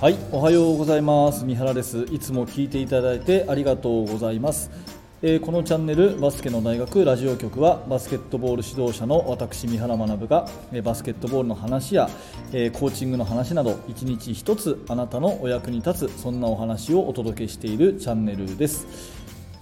はい、おはようございます。三原です。いつも聞いていただいてありがとうございます。えーこのチャンネルバスケの大学ラジオ局はバスケットボール指導者の私三原学がえバスケットボールの話や、えーコーチングの話など一日一つあなたのお役に立つそんなお話をお届けしているチャンネルです。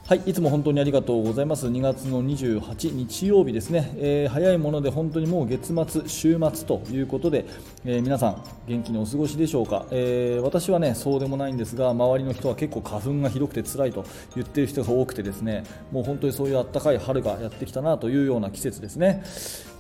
はい、いつも本当にありがとうございます。2月の28日曜日ですね、えー早いもので本当にもう月末、週末ということで、えー皆さん元気にお過ごしでしょうか、えー私はねそうでもないんですが、周りの人は結構花粉がひどくて辛いと言ってる人が多くてですね、もう本当にそういうあったかい春がやってきたなというような季節ですね。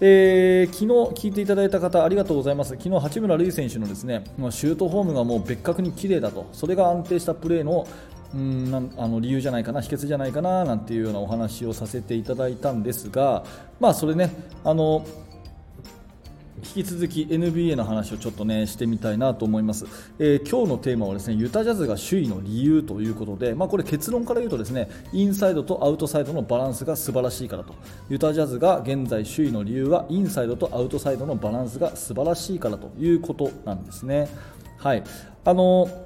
えー昨日聞いていただいた方ありがとうございます。昨日八村塁選手のですね、シュートフォームがもう別格に綺麗だと、それが安定したプレーのうんなんあの理由じゃないかな、秘訣じゃないかななんていうようなお話をさせていただいたんですが、まあ、それね、あの引き続き NBA の話をちょっとねしてみたいなと思います、えー今日のテーマはですねユタジャズが首位の理由ということで、まあ、これ結論から言うとですねインサイドとアウトサイドのバランスが素晴らしいからと。ユタジャズが現在首位の理由はインサイドとアウトサイドのバランスが素晴らしいからということなんですね。はい。あの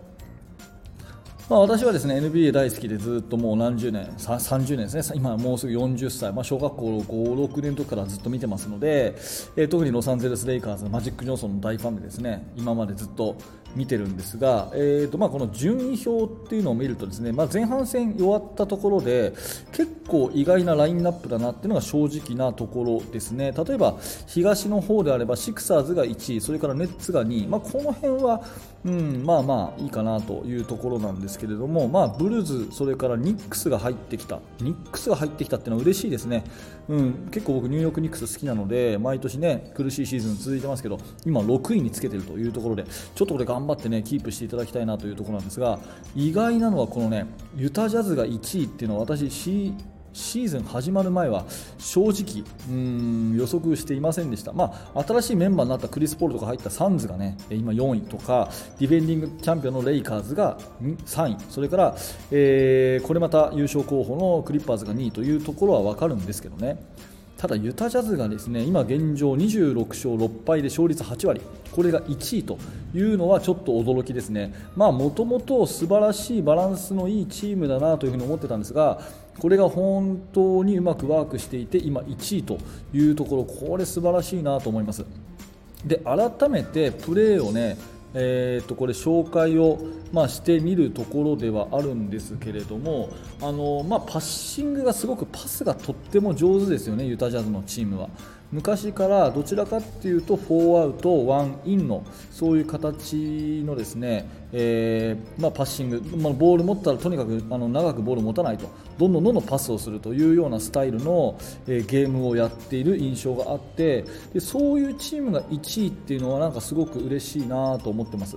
まあ、私はですね NBA 大好きでずっともう何十年、30年ですね、今もうすぐ40歳、まあ、小学校5、6年の時からずっと見てますので、えー特にロサンゼルス・レイカーズ、マジック・ジョンソンの大ファンでですね今までずっと見てるんですが、えーとまあ、この順位表っていうのを見るとですね、まあ、前半戦弱ったところで結構意外なラインナップだなっていうのが正直なところですね。例えば東の方であればシクサーズが1位それからネッツが2位、まあ、この辺は、うん、まあまあいいかなというところなんですけれども、まあ、ブルーズ、それからニックスが入ってきた。ニックスが入ってきたっていうのは嬉しいですね、うん、結構僕ニューヨークニックス好きなので毎年ね苦しいシーズン続いてますけど今6位につけてるというところでちょっとこれ頑頑張ってねキープしていただきたいなというところなんですが意外なのはこのねユタジャズが1位っていうのは私シーズン始まる前は正直うん予測していませんでした、まあ、新しいメンバーになったクリス・ポールとか入ったサンズがね今4位とかディフェンディングチャンピオンのレイカーズが3位。それから、えーこれまた優勝候補のクリッパーズが2位というところは分かるんですけどね。ただユタジャズがですね今現状26勝6敗で勝率8割これが1位というのはちょっと驚きですね。まあもともと素晴らしいバランスのいいチームだなというふに思ってたんですがこれが本当にうまくワークしていて今1位というところこれ素晴らしいなと思います。で改めてプレーをねえー、とこれ紹介を、まあ、してみるところではあるんですけれどもあの、まあ、パッシングがすごくパスがとっても上手ですよねユタジャズのチームは。昔からどちらかっていうと4アウト1インのそういう形のですね、えーまあ、パッシング、まあ、ボール持ったらとにかくあの長くボール持たないとどんどんどんどんパスをするというようなスタイルの、えーゲームをやっている印象があってでそういうチームが1位っていうのはなんかすごく嬉しいなと思ってます。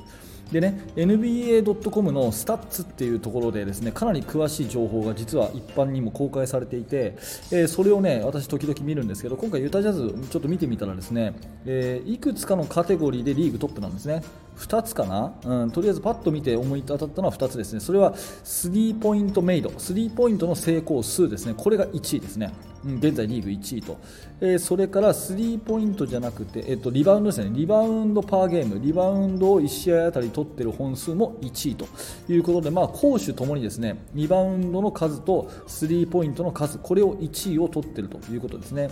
でね NBA.com のスタッツっていうところでですねかなり詳しい情報が実は一般にも公開されていて、えーそれをね私時々見るんですけど今回ユタジャズちょっと見てみたらですね、えーいくつかのカテゴリーでリーグトップなんですね。2つかな、うん、とりあえずパッと見て思い当たったのは2つですね。それはスリーポイントメイドスリーポイントの成功数ですね。これが1位ですね。現在リーグ1位と、えーそれからスリーポイントじゃなくて、えっと、リバウンドですね。リバウンドパーゲーム。リバウンドを1試合あたり取っている本数も1位ということで、まあ、攻守ともにですねリバウンドの数とスリーポイントの数これを1位を取っているということですね。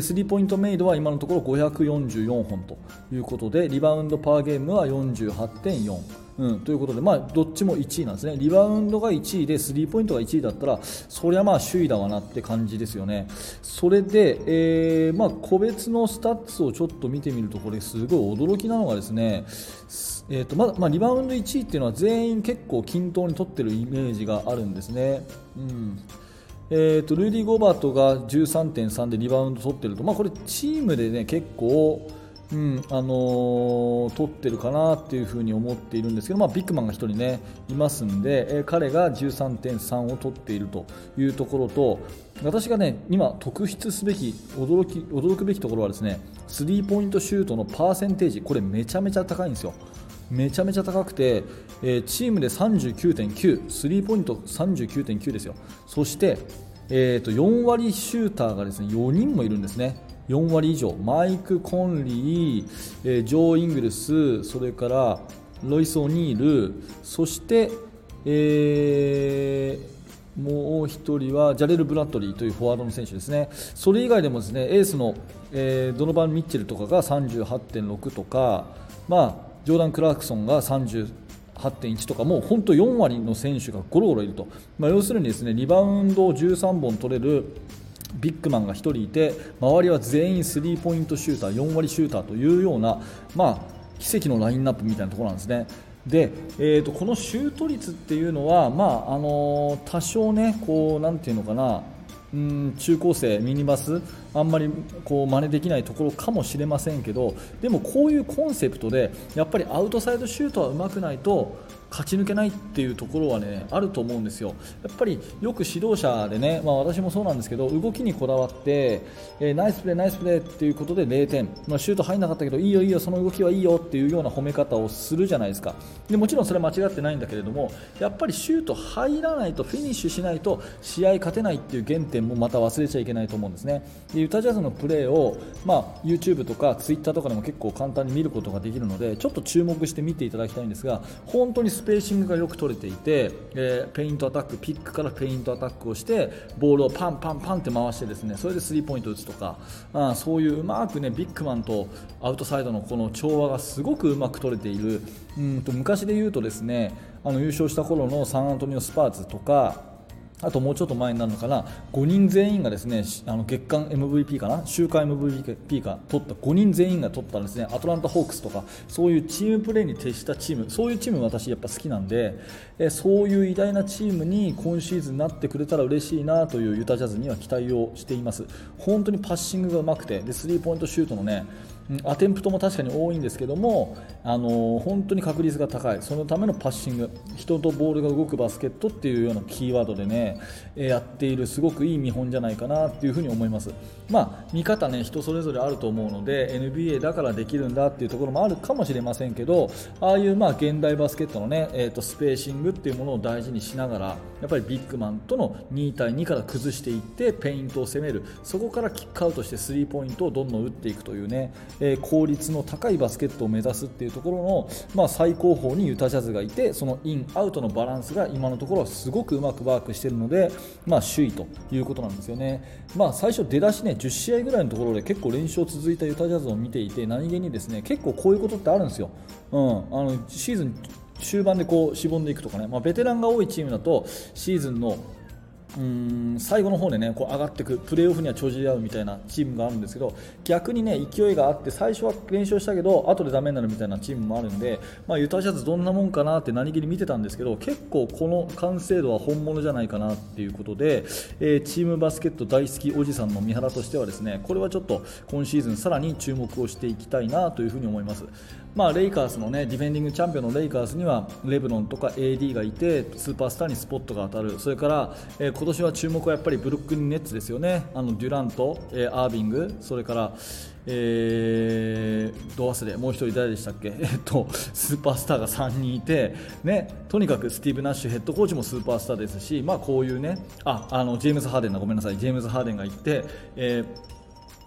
スリーポイントメイドは今のところ544本ということでリバウンドパーゲームは48.4、うん、ということで、まあ、どっちも1位なんですね。リバウンドが1位でスリーポイントが1位だったらそりゃまあ首位だわなって感じですよね。それで、えーまあ、個別のスタッツをちょっと見てみるとこれすごい驚きなのがですねえーとまだまあ、リバウンド1位っていうのは全員結構均等に取ってるイメージがあるんですね。うん。えー、とルーディ・ゴーバートが13.3でリバウンド取ってると、まあ、これチームで、ね、結構、うんあのー取ってるかなっていうふに思っているんですけど、まあ、ビッグマンが1人、ね、いますんで、えー彼が13.3を取っているというところと私が、ね、今、特筆すべき驚き驚くべきところはですねスリーポイントシュートのパーセンテージこれめちゃめちゃ高いんですよ。めちゃめちゃ高くて、えーチームで39.9スリーポイント39.9ですよ。そして、えーと4割シューターがですね4人もいるんですね。4割以上。マイク・コンリー、えージョー・イングルスそれから、ロイス・オニールそして、えー、もう1人はジャレル・ブラッドリーというフォワードの選手ですね。それ以外でもですねエースの、えー、ドノバン・ミッチェルとかが38.6とか、まあ、ジョーダン・クラークソンが38.1とかもう本当4割の選手がゴロゴロいると、まあ、要するにですねリバウンドを13本取れるビッグマンが1人いて周りは全員スリーポイントシューター4割シューターというような、まあ、奇跡のラインナップみたいなところなんですね。で、えーと、このシュート率っていうのは、まああの多少ねこうなんていうのかなうん中高生、ミニバスあんまりこう真似できないところかもしれませんけどでもこういうコンセプトでやっぱりアウトサイドシュートはうまくないと勝ち抜けないっていうところはねあると思うんですよ。やっぱりよく指導者でね、まあ、私もそうなんですけど動きにこだわって、えー、ナイスプレー、ナイスプレーっていうことで0点、まあ、シュート入らなかったけどいいよ、いいよその動きはいいよっていうような褒め方をするじゃないですかでもちろんそれは間違ってないんだけれどもやっぱりシュート入らないとフィニッシュしないと試合勝てないっていう原点もまた忘れちゃいけないと思うんですね。でユタジャズのプレーを、まあ、YouTube とか Twitter とかでも結構簡単に見ることができるのでちょっと注目して見ていただきたいんですが本当にスペーシングがよく取れていて、えー、ペイントアタックピックからペイントアタックをしてボールをパンパンパンって回してですねそれでスリーポイント打つとかあそういううまくねビッグマンとアウトサイドのこの調和がすごくうまく取れている。うんと昔で言うとですねあの優勝した頃のサンアントニオスパーズとかあともうちょっと前になるのかな。5人全員がですねあの月間 MVP かな？週間 MVP か取った。5人全員が取ったですね。アトランタ・ホークスとか。そういうチームプレーに徹したチーム。そういうチーム私やっぱ好きなんでえそういう偉大なチームに今シーズンなってくれたら嬉しいなというユタジャズには期待をしています。本当にパッシングがうまくてでスリーポイントシュートのねアテンプトも確かに多いんですけども、あの本当に確率が高い。そのためのパッシング。人とボールが動くバスケットっていうようなキーワードでねやっているすごくいい見本じゃないかなっていうふに思います、まあ、見方ね人それぞれあると思うので NBA だからできるんだっていうところもあるかもしれませんけどああいうまあ現代バスケットのね、えー、とスペーシングっていうものを大事にしながらやっぱりビッグマンとの2対2から崩していってペイントを攻める。そこからキックアウトしてスリーポイントをどんどん打っていくというね、え、効率の高いバスケットを目指すっていうところの、まあ、最高峰にユタジャズがいてそのイン、アウトのバランスが今のところはすごくうまくワークしているので、まあ、首位ということなんですよね、まあ、最初、出だしね10試合ぐらいのところで結構連勝続いたユタジャズを見ていて何気にですね結構こういうことってあるんですよ。うん、あのシーズン終盤でこうしぼんでいくとかね、まあ、ベテランが多いチームだとシーズンのうん最後の方でねこう上がっていくプレーオフには帳尻合うみたいなチームがあるんですけど逆にね勢いがあって最初は連勝したけど後でダメになるみたいなチームもあるんで、まあ、ユタジャズどんなもんかなって何気に見てたんですけど結構この完成度は本物じゃないかなっていうことで、えー、チームバスケット大好きおじさんの三原としてはですねこれはちょっと今シーズンさらに注目をしていきたいなというふに思います。まあ、レイカーズのねディフェンディングチャンピオンのレイカーズにはレブロンとか AD がいてスーパースターにスポットが当たるそれから、えー、今年は注目はやっぱりブルックリン・ネッツですよね。あのデュラント、えー、アービングそれから、えー、ド忘れもう1人誰でしたっけ、えっと、スーパースターが3人いて、ね、とにかくスティーブ・ナッシュヘッドコーチもスーパースターですし、まあ、こういうねああのジェームズ・ハーデンだ。ごめんなさい。ジェームズ・ハーデンがいて、えー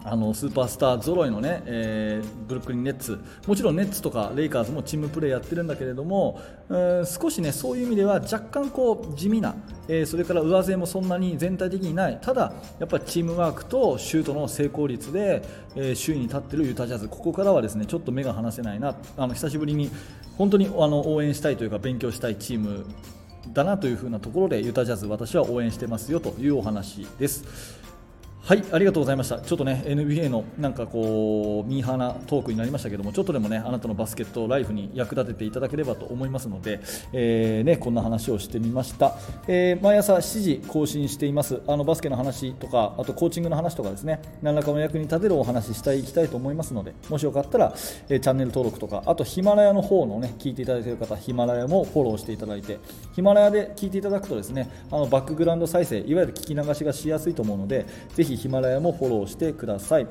あのスーパースター揃いのね、えー、ブルックリン・ネッツ。もちろんネッツとかレイカーズもチームプレーやってるんだけれども、えー、少しねそういう意味では若干こう地味な、えー、それから上背もそんなに全体的にない。ただやっぱりチームワークとシュートの成功率で、えー、首位に立っているユタジャズ。ここからはですねちょっと目が離せないな。あの久しぶりに本当にあの応援したいというか勉強したいチームだなというふうなところでユタジャズ私は応援してますよというお話です。はいありがとうございました。ちょっとね NBA のなんかこうミーハーなトークになりましたけどもちょっとでもねあなたのバスケットライフに役立てていただければと思いますので、えー、ね、こんな話をしてみました、えー、毎朝7時更新しています。あのバスケの話とかあとコーチングの話とかですね。何らかの役に立てるお話ししたいきたいと思いますのでもしよかったら、えー、チャンネル登録とかあとヒマラヤの方のね聞いていただいている方ヒマラヤもフォローしていただいてヒマラヤで聞いていただくとですねあのバックグラウンド再生いわゆる聞き流しがしやすいと思うのでぜひひヒマラヤもフォローしてください。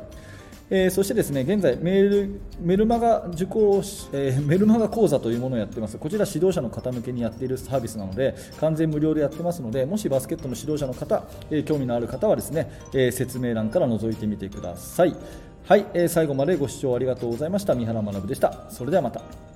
えー、そしてですね現在メールメルマガ受講、えー、メルマガ講座というものをやってます。こちら指導者の方向けにやっているサービスなので完全無料でやってますのでもしバスケットの指導者の方、えー、興味のある方はですね、え説明欄から覗いてみてください。はい、え最後までご視聴ありがとうございました。三原学でした。それではまた。